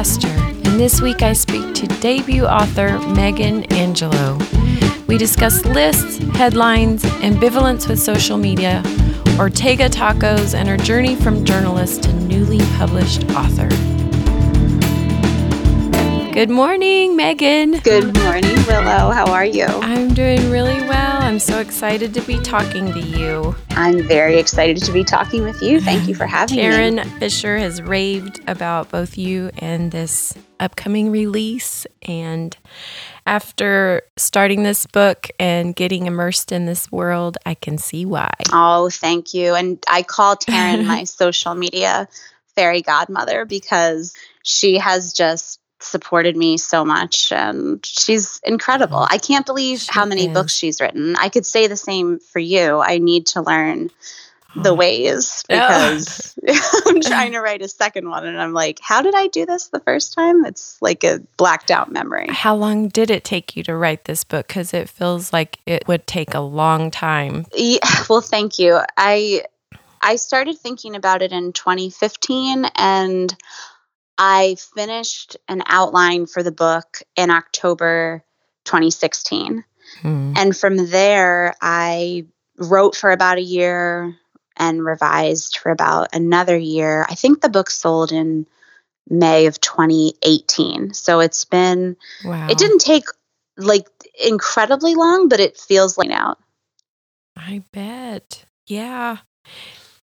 Pastor, and this week I speak to debut author Megan Angelo. We discuss lists, headlines, ambivalence with social media, Ortega tacos, and her journey from journalist to newly published author. Good morning, Megan. Good morning, Willow. How are you? I'm doing really well. I'm so excited to be talking to you. I'm very excited to be talking with you. Thank you for having Karen me. Taryn Fisher has raved about both you and this upcoming release. And after starting this book and getting immersed in this world, I can see why. Oh, thank you. And I call Taryn my social media fairy godmother because she has just supported me so much and she's incredible. I can't believe she how many is. books she's written. I could say the same for you. I need to learn hmm. the ways because I'm trying to write a second one and I'm like, how did I do this the first time? It's like a blacked out memory. How long did it take you to write this book? Because it feels like it would take a long time. Yeah, well, thank you. I I started thinking about it in 2015 and I finished an outline for the book in October 2016. Hmm. And from there, I wrote for about a year and revised for about another year. I think the book sold in May of 2018. So it's been, Wow. it didn't take like incredibly long, but it feels like out. I bet. Yeah.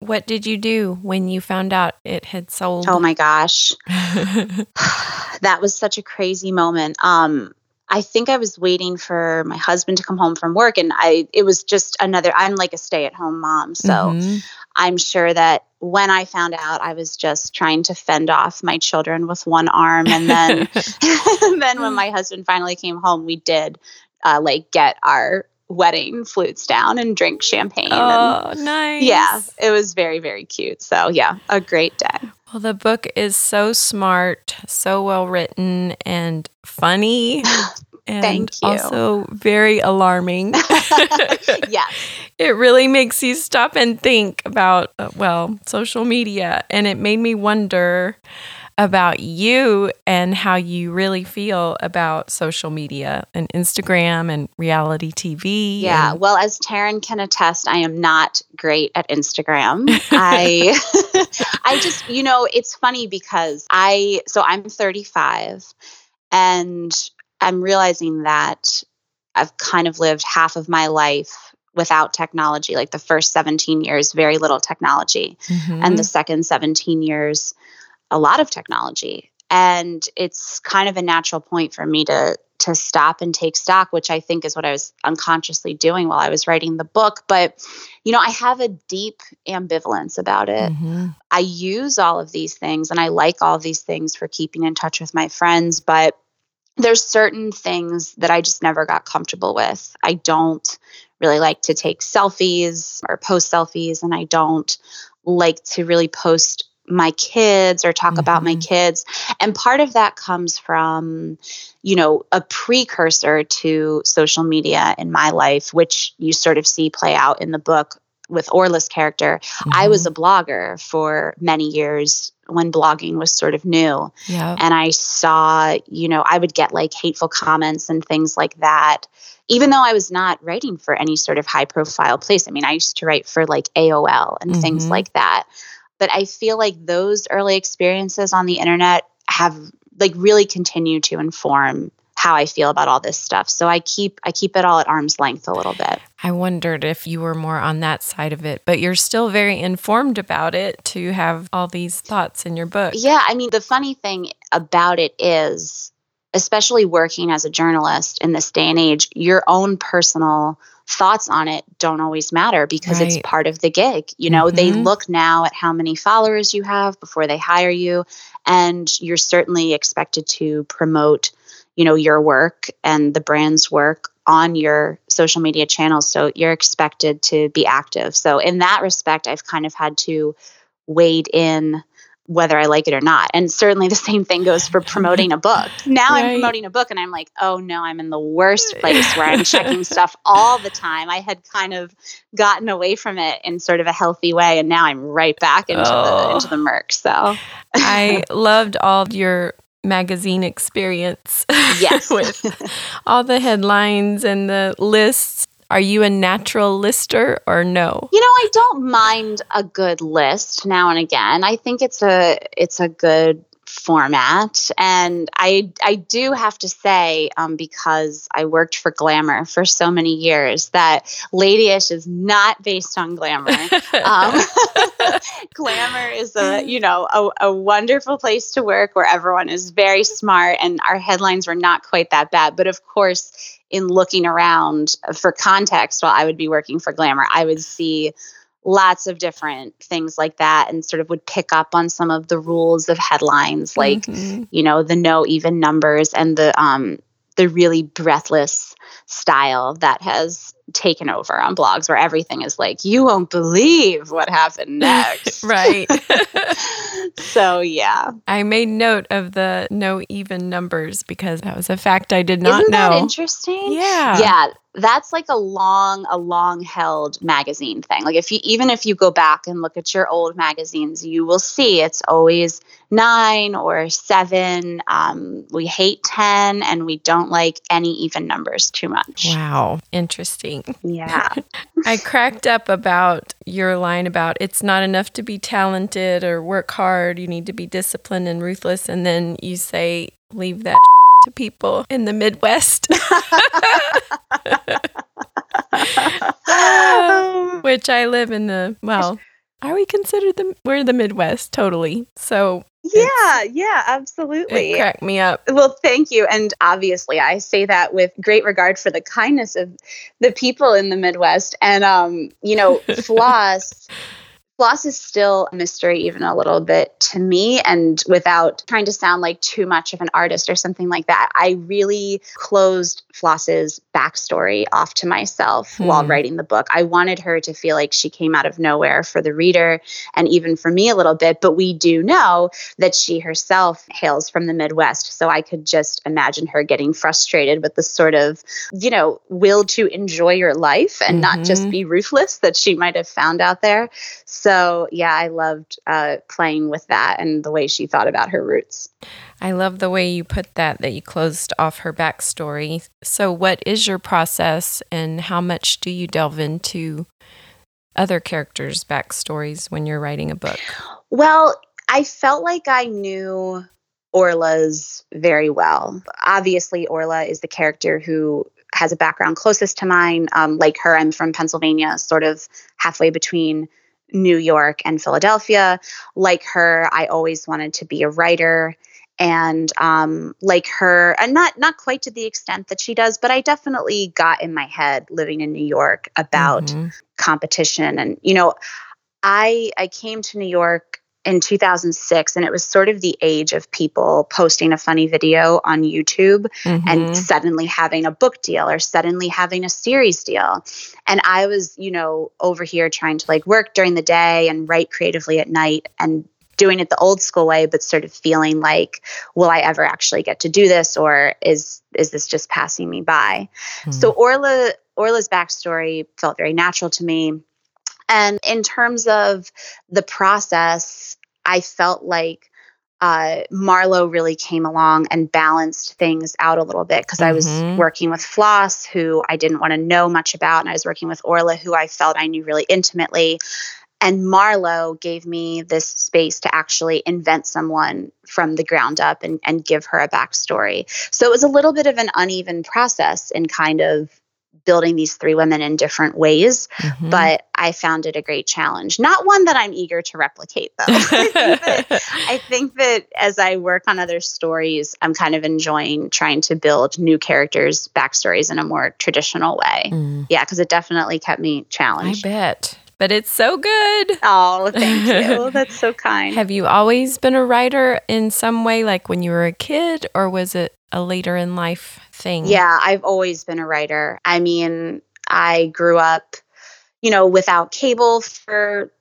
What did you do when you found out it had sold? Oh my gosh. that was such a crazy moment. Um, I think I was waiting for my husband to come home from work and I it was just another I'm like a stay-at-home mom. So Mhm. I'm sure that when I found out I was just trying to fend off my children with one arm and then and then when my husband finally came home we did uh, like get our wedding flutes down and drink champagne and oh, nice. yeah, it was very very cute. So yeah, a great day. Well, the book is so smart, so well written, and funny. And Thank you. also very alarming. yes. it really makes you stop and think about, uh, well, social media. And it made me wonder about you and how you really feel about social media and Instagram and reality TV. Yeah. and- Well, as Taryn can attest, I am not great at Instagram. I I just, you know, it's funny because I so I'm 35 and I'm realizing that I've kind of lived half of my life without technology. Like the first 17 years, very little technology. Mhm. and the second 17 years a lot of technology. And it's kind of a natural point for me to to stop and take stock which i think is what i was unconsciously doing while i was writing the book. But you know i have a deep ambivalence about it. Mhm. i use all of these things and i like all of these things for keeping in touch with my friends but there's certain things that i just never got comfortable with. I don't really like to take selfies or post selfies and i don't like to really post my kids or talk about my Mhm. kids and part of that comes from you know a precursor to social media in my life which you sort of see play out in the book with orla's character i was Mhm. a blogger for many years when blogging was sort of new yeah. and I saw, you know, I would get like hateful comments and things like that, even though I was not writing for any sort of high profile place. I mean, I used to write for like AOL and things Mhm. like that. But I feel like those early experiences on the internet have like really continued to inform how I feel about all this stuff. So I keep I keep it all at arm's length a little bit. I wondered if you were more on that side of it, but you're still very informed about it to have all these thoughts in your book. Yeah, I mean, the funny thing about it is, especially working as a journalist in this day and age, your own personal thoughts on it don't always matter because it's part of the gig. You know, they Mhm. look now at how many followers you have before they hire you, and you're certainly expected to promote, you know, your work and the brand's work on your social media channels. So you're expected to be active. So in that respect, I've kind of had to wade in whether I like it or not. And certainly the same thing goes for promoting a book. Now I'm promoting a book and I'm like, oh no, I'm in the worst place where I'm checking stuff all the time. I had kind of gotten away from it in sort of a healthy way and now I'm right back into Oh. the into the murk. So I loved all your magazine experience. Yes. with all the headlines and the lists. Are you a natural lister or no? You know, I don't mind a good list now and again. I think it's a it's a good format. And I I do have to say, um, because I worked for Glamour for so many years, that Ladyish is not based on Glamour. Um, Glamour is a you know a, a wonderful place to work where everyone is very smart, and our headlines were not quite that bad. But of course, in looking around for context, while I would be working for Glamour, I would see lots of different things like that and sort of would pick up on some of the rules of headlines like mm-hmm. you know the no even numbers and the um the really breathless style that has taken over on blogs where everything is like you won't believe what happened next. Right. So yeah. I made note of the no even numbers because that was a fact i did not Isn't know. that interesting? Yeah. Yeah that's like a long a long held magazine thing. Like if you even if you go back and look at your old magazines you will see it's always nine or seven. Um, we hate 10 and we don't like any even numbers too much. Wow. Interesting. Yeah. I cracked up about your line about it's not enough to be talented or work hard. You need to be disciplined and ruthless. And then you say leave that to people in the Midwest. Which I live in the, well, are we considered the, we're the Midwest, totally. So yeah, yeah, absolutely. It cracked me up. Well, thank you. And obviously, I say that with great regard for the kindness of the people in the Midwest. And, um, you know, Floss Floss is still a mystery, even a little bit to me. And without trying to sound like too much of an artist or something like that, I really closed Floss's backstory off to myself hmm. while writing the book. I wanted her to feel like she came out of nowhere for the reader and even for me a little bit. But we do know that she herself hails from the Midwest. So I could just imagine her getting frustrated with the sort of, you know, will to enjoy your life and mm-hmm. not just mm-hmm. be ruthless that she might have found out there. So, yeah, I loved uh, playing with that and the way she thought about her roots. I love the way you put that, that you closed off her backstory. So, what is your process and how much do you delve into other characters' backstories when you're writing a book? Well, I felt like I knew Orla's very well. Obviously, Orla is the character who has a background closest to mine. Um, like her, I'm from Pennsylvania, sort of halfway between New York and Philadelphia. Like her, I always wanted to be a writer and um, like her and not not quite to the extent that she does but i definitely got in my head living in new york about mm-hmm. competition and you know i i came to new york in 2006 and it was sort of the age of people posting a funny video on YouTube mm-hmm. and suddenly having a book deal or suddenly having a series deal and I was you know over here trying to like work during the day and write creatively at night and doing it the old school way but sort of feeling like will I ever actually get to do this or is is this just passing me by mm-hmm. so Orla Orla's backstory felt very natural to me and in terms of the process, I felt like uh, Marlo really came along and balanced things out a little bit because mm-hmm. I was mm-hmm. working with Floss, who I didn't want to know much about, and I was working with Orla, who I felt I knew really intimately. And Marlo gave me this space to actually invent someone from the ground up and, and give her a backstory. So it was a little bit of an uneven process in kind of building these three women in different ways, mm-hmm. but I found it a great challenge. Not one that I'm eager to replicate, though. I, think that, I, think that, as I work on other stories, I'm kind of enjoying trying to build new characters' backstories in a more traditional way. Mm. Yeah, because it definitely kept me challenged. I bet. But it's so good. Oh, thank you. That's so kind. Have you always been a writer in some way, like when you were a kid, or was it a later in life thing? Yeah, I've always been a writer. I mean, I grew up, you know, without cable for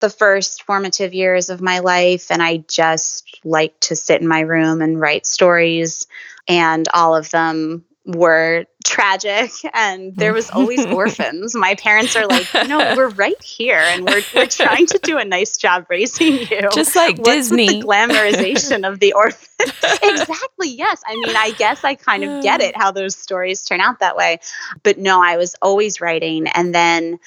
the first formative years of my life, and I just like to sit in my room and write stories, and all of them were tragic and there was always orphans. My parents are like, no, we're right here and we're, we're trying to do a nice job raising you. Just like What's Disney. The glamorization of the orphan. exactly. Yes. I mean, I guess I kind of get it how those stories turn out that way. But no, I was always writing. And then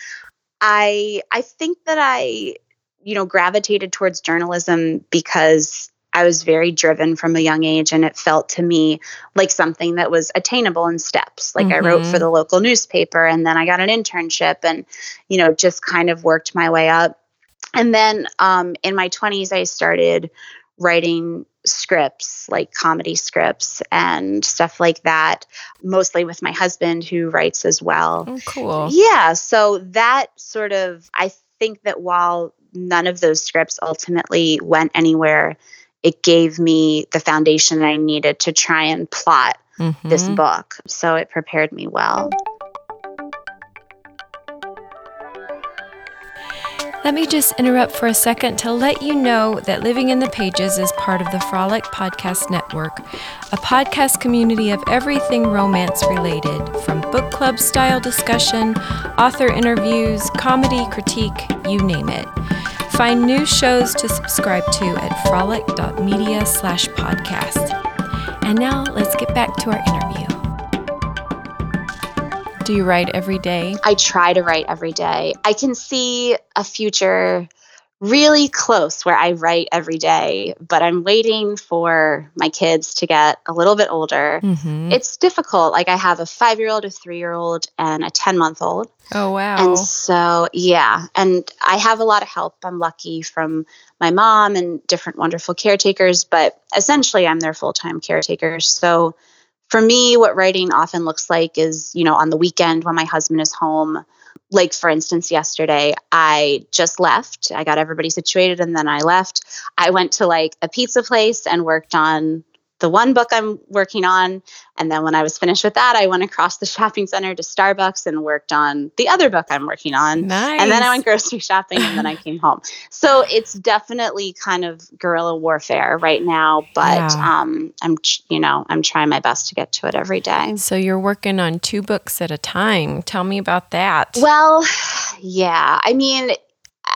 I I think that I, you know, gravitated towards journalism because I was very driven from a young age, and it felt to me like something that was attainable in steps. Like mm-hmm. I wrote for the local newspaper, and then I got an internship, and you know, just kind of worked my way up. And then um, in my 20s, I started writing scripts, like comedy scripts and stuff like that, mostly with my husband who writes as well. Oh, cool. Yeah. So that sort of, I think that while none of those scripts ultimately went anywhere, it gave me the foundation I needed to try and plot mm-hmm. this book. So it prepared me well. Let me just interrupt for a second to let you know that Living in the Pages is part of the Frolic Podcast Network, a podcast community of everything romance related, from book club style discussion, author interviews, comedy, critique, you name it. Find new shows to subscribe to at frolic.media slash podcast. And now let's get back to our interview. Do you write every day? I try to write every day. I can see a future really close where I write every day, but I'm waiting for my kids to get a little bit older. Mm-hmm. It's difficult. Like I have a five year old, a three year old, and a 10 month old. Oh, wow. And so, yeah. And I have a lot of help. I'm lucky from my mom and different wonderful caretakers, but essentially I'm their full time caretaker. So, for me, what writing often looks like is, you know, on the weekend when my husband is home, like for instance yesterday i just left. I got everybody situated and then i left. I went to like a pizza place and worked on the one book I'm working on. And then when I was finished with that, I went across the shopping center to Starbucks and worked on the other book I'm working on. Nice. And then I went grocery shopping and then I came home. So it's definitely kind of guerrilla warfare right now, but yeah. um, I'm, you know, I'm trying my best to get to it every day. So you're working on two books at a time. Tell me about that. Well, yeah. I mean,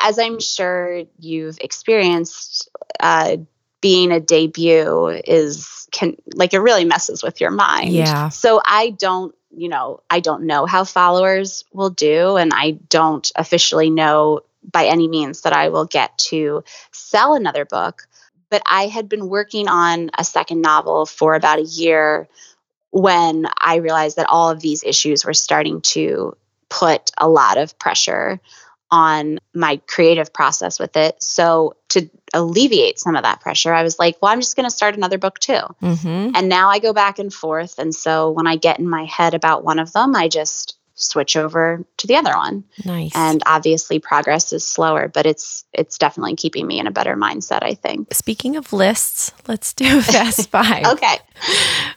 as I'm sure you've experienced, uh, being a debut is can like it really messes with your mind. Yeah. So I don't, you know, I don't know how followers will do and I don't officially know by any means that I will get to sell another book, but I had been working on a second novel for about a year when I realized that all of these issues were starting to put a lot of pressure on my creative process with it. So to alleviate some of that pressure, I was like, well, I'm just going to start another book too. Mm-hmm. And now I go back and forth. And so when I get in my head about one of them, I just switch over to the other one. Nice. And obviously progress is slower, but it's it's definitely keeping me in a better mindset, I think. Speaking of lists, let's do a fast five. okay.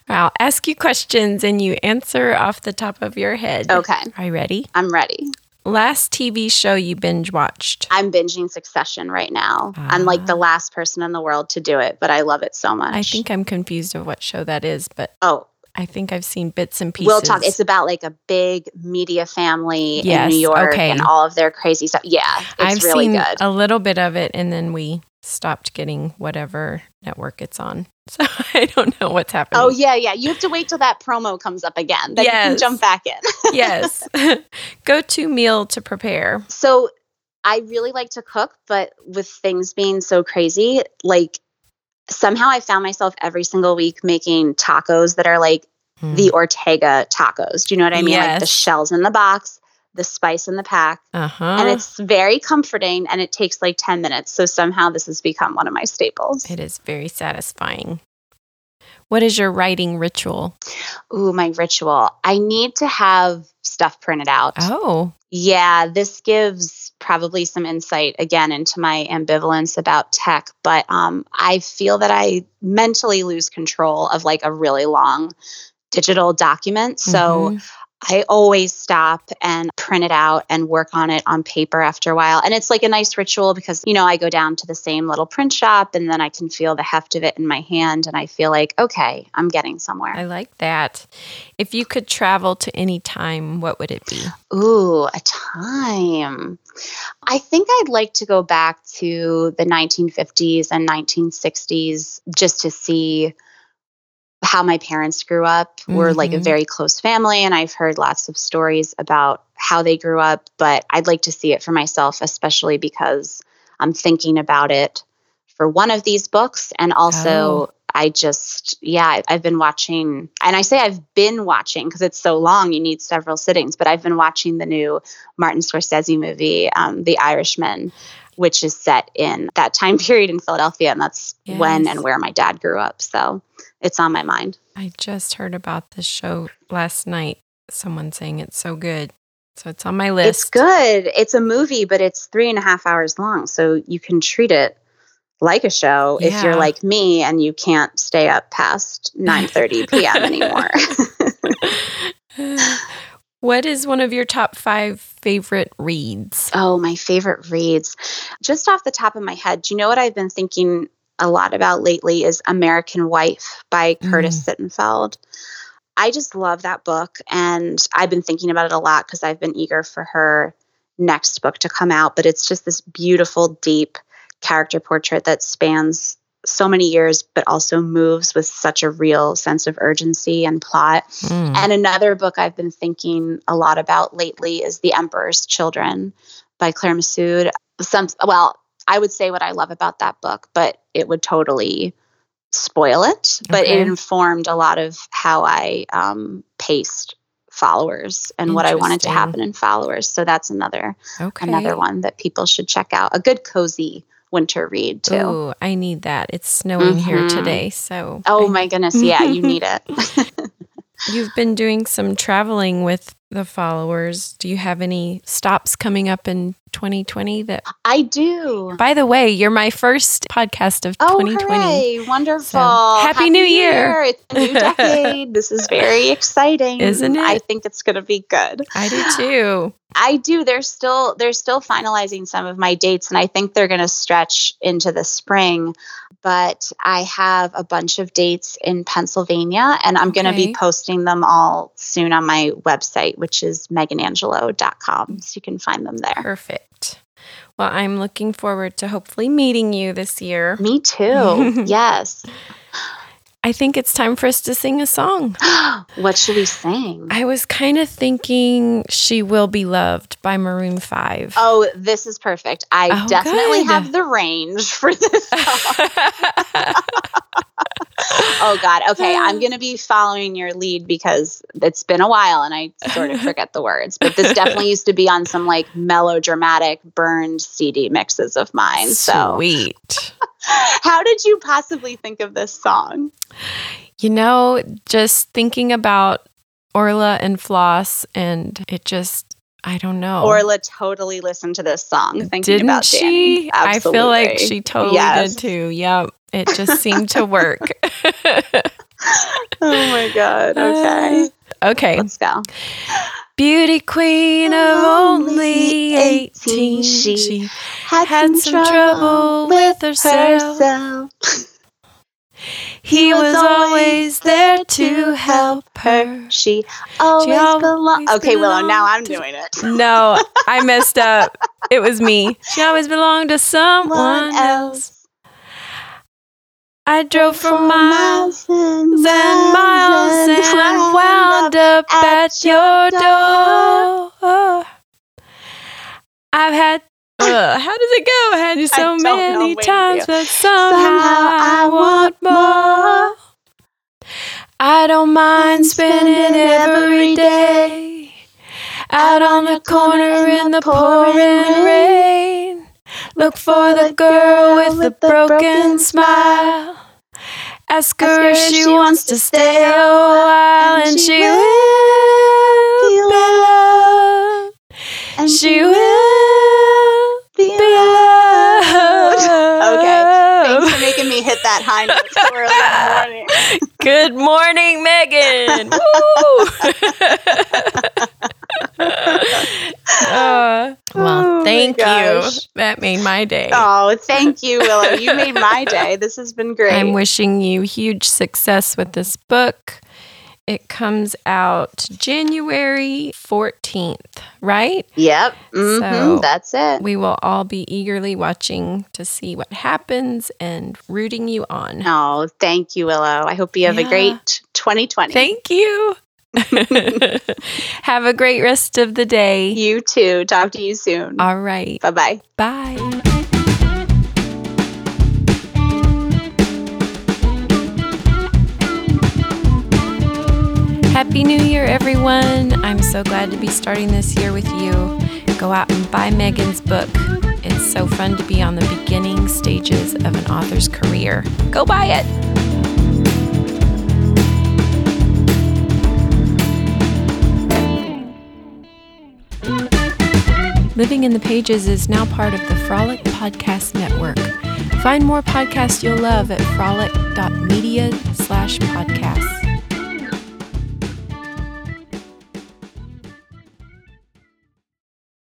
I'll ask you questions and you answer off the top of your head. Okay. Are you ready? I'm ready. Last TV show you binge watched? I'm binging Succession right now. I'm like the ah. last person in the world to do it, but I love it so much. I think I'm confused of what show that is, but oh, I think I've seen bits and pieces. We'll talk. It's about like a big media family yes, in New York okay. and all of their crazy stuff. Yeah, it's I've really seen good. A little bit of it, and then we stopped getting whatever network it's on. So I don't know what's happening. Oh yeah, yeah. You have to wait till that promo comes up again. Then yes. you can jump back in. yes. Go to meal to prepare. So I really like to cook, but with things being so crazy, like somehow I found myself every single week making tacos that are like hmm. the Ortega tacos. Do you know what I mean? Yes. Like the shells in the box, the spice in the pack. Uh-huh. And it's very comforting and it takes like 10 minutes. So somehow this has become one of my staples. It is very satisfying. What is your writing ritual? Ooh, my ritual. I need to have stuff printed out. Oh. Yeah, this gives probably some insight again into my ambivalence about tech, but um, I feel that I mentally lose control of like a really long digital document. So mm-hmm. I always stop and print it out and work on it on paper after a while. And it's like a nice ritual because, you know, I go down to the same little print shop and then I can feel the heft of it in my hand and I feel like, okay, I'm getting somewhere. I like that. If you could travel to any time, what would it be? Ooh, a time. I think I'd like to go back to the 1950s and 1960s just to see how my parents grew up. We're like a Mhm. very close family, and I've heard lots of stories about how they grew up, but I'd like to see it for myself, especially because I'm thinking about it for one of these books. And also, Oh. I just, yeah, I've been watching, and I say I've been watching because it's so long, you need several sittings, but I've been watching the new Martin Scorsese movie, um, The Irishman. Which is set in that time period in Philadelphia, and that's when and where my dad grew up. So it's on my mind. I just heard about this show last night. Someone saying it's so good. So it's on my list. It's good. It's a movie, but it's three and a half hours long. So you can treat it like a show if you're like me and you can't stay up past 9 30 p.m. anymore. what is one of your top five favorite reads? oh, my favorite reads. Just off the top of my head, do you know what I've been thinking a lot about lately is American Wife by Curtis mm. Sittenfeld. I just love that book and I've been thinking about it a lot because I've been eager for her next book to come out, but it's just this beautiful, deep character portrait that spans so many years, but also moves with such a real sense of urgency and plot. Mm. And another book I've been thinking a lot about lately is The Emperor's Children by Claire Messud. Some well, I would say what I love about that book, but it would totally spoil it. But it informed a lot of how I um, paced followers and what I wanted to happen in followers. So that's another okay. another one that people should check out. A good cozy winter read too. Ooh, I need that. It's snowing here Mhm. today, so Oh I- my goodness, yeah, you need it. You've been doing some traveling with the followers. Do you have any stops coming up in 2020 that I do. By the way, you're my first podcast of Oh, 2020. hooray. Wonderful. So, Happy New Year. It's a new decade. this is very exciting. Isn't it? I think it's going to be good. I do too. I do. They're still they're still finalizing some of my dates and I think they're going to stretch into the spring, but I have a bunch of dates in Pennsylvania and I'm going to be posting them all soon on my website which is meganangelo.com so you can find them there. Perfect. Well, I'm looking forward to hopefully meeting you this year. Me too. yes. I think it's time for us to sing a song. what should we sing? I was kind of thinking She Will Be Loved by Maroon 5. Oh, this is perfect. I Oh, definitely good. have the range for this song. oh God. Okay, I'm gonna be following your lead because it's been a while and I sort of forget the words. But this definitely used to be on some like melodramatic burned CD mixes of mine. So Sweet. how did you possibly think of this song? You know, just thinking about Orla and Floss, and it just, I don't know. Orla totally listened to this song thinking Didn't about Danny. she? I feel like she totally Yes. did too. Yep. It just seemed to work. Oh my God. Uh, okay. okay. Let's go. Beauty queen of only 18. She She Had, had some trouble with herself. herself. He was always there to help her. She always, always belonged. Okay, Willow, now I'm doing it. No, I messed up. It was me. She always belonged to someone else. I drove for For miles and and miles and wound up at your door. I've had. Uh, how does it go? I had you so know, many times, but somehow, Somehow I want more. I don't mind spending every day out on the corner in the pouring rain. Look for the girl with the broken smile. Ask her if she wants to stay a while, and she will be loved. And She will be loved. Okay, Thanks for making me hit that high know so early in the morning. Good morning, Megan. uh, well, Oh my thank you. gosh. That made my day. Oh, thank you, Willow. You made my day. This has been great. I'm wishing you huge success with this book. It comes out January 14th, right? yep. hmm So- That's it. We will all be eagerly watching to see what happens and rooting you on. Oh, thank you, Willow. I hope you have Yeah. a great 2020. Thank you. Have a great rest of the day. you too. Talk to you soon. All right. bye bye. Bye. Happy New Year, everyone. I'm so glad to be starting this year with you. Go out and buy Megan's book. It's so fun to be on the beginning stages of an author's career. Go buy it. Living in the Pages is now part of the Frolic Podcast Network. Find more podcasts you'll love at frolic.media slash podcast.